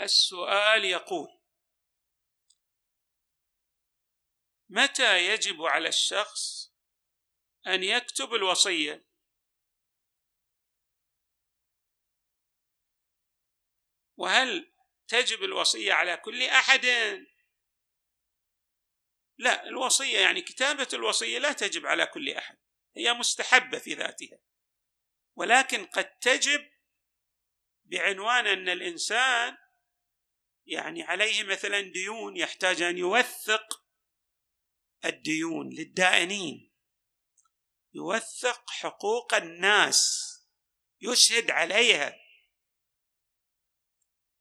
السؤال يقول متى يجب على الشخص أن يكتب الوصية؟ وهل تجب الوصية على كل أحد؟ لا الوصية يعني كتابة الوصية لا تجب على كل أحد هي مستحبة في ذاتها ولكن قد تجب بعنوان أن الإنسان يعني عليه مثلا ديون يحتاج أن يوثق الديون للدائنين. يوثق حقوق الناس. يشهد عليها.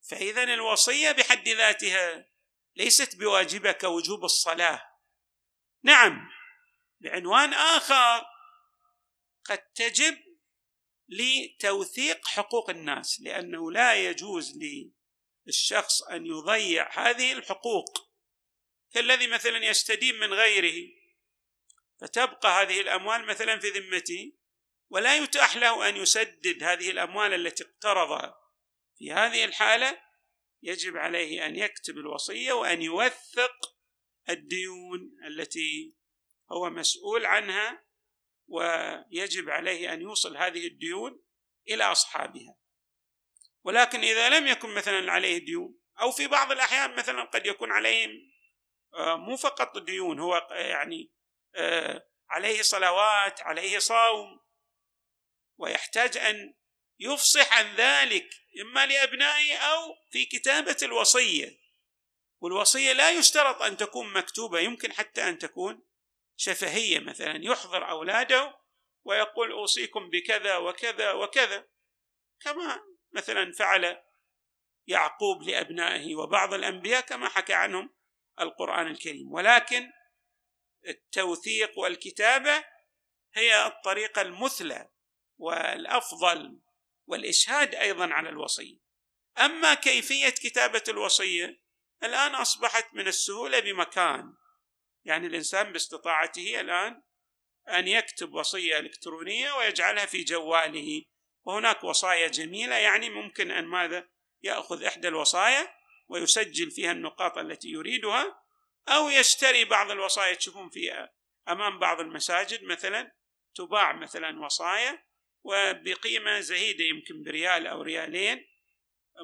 فاذا الوصية بحد ذاتها ليست بواجبه كوجوب الصلاة. نعم بعنوان آخر قد تجب لتوثيق حقوق الناس لأنه لا يجوز للشخص أن يضيع هذه الحقوق كالذي مثلا يستدين من غيره فتبقى هذه الأموال مثلا في ذمته ولا يتاح له أن يسدد هذه الأموال التي اقترضها في هذه الحالة يجب عليه أن يكتب الوصية وأن يوثق الديون التي هو مسؤول عنها ويجب عليه أن يوصل هذه الديون إلى أصحابها. ولكن إذا لم يكن مثلا عليه ديون أو في بعض الأحيان مثلا قد يكون عليهم آه، مو فقط ديون هو يعني آه، عليه صلوات عليه صوم ويحتاج أن يفصح عن ذلك إما لأبنائه أو في كتابة الوصية. والوصية لا يشترط أن تكون مكتوبة يمكن حتى أن تكون شفهية مثلا يحضر أولاده ويقول أوصيكم بكذا وكذا وكذا. كما مثلا فعل يعقوب لأبنائه وبعض الأنبياء كما حكى عنهم القرآن الكريم. ولكن التوثيق والكتابة هي الطريقة المثلى والأفضل والإشهاد أيضا على الوصية. أما كيفية كتابة الوصية الآن أصبحت من السهولة بمكان. يعني الإنسان باستطاعته الآن أن يكتب وصية إلكترونية ويجعلها في جواله. وهناك وصايا جميلة يعني ممكن أن ماذا؟ يأخذ إحدى الوصايا ويسجل فيها النقاط التي يريدها أو يشتري بعض الوصايا. تشوفون في أمام بعض المساجد مثلا تباع مثلا وصايا وبقيمة زهيدة يمكن بريال أو ريالين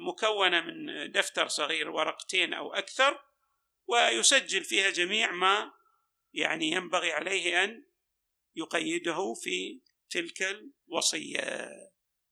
مكونة من دفتر صغير ورقتين أو أكثر ويسجل فيها جميع ما يعني ينبغي عليه أن يقيده في تلك الوصية.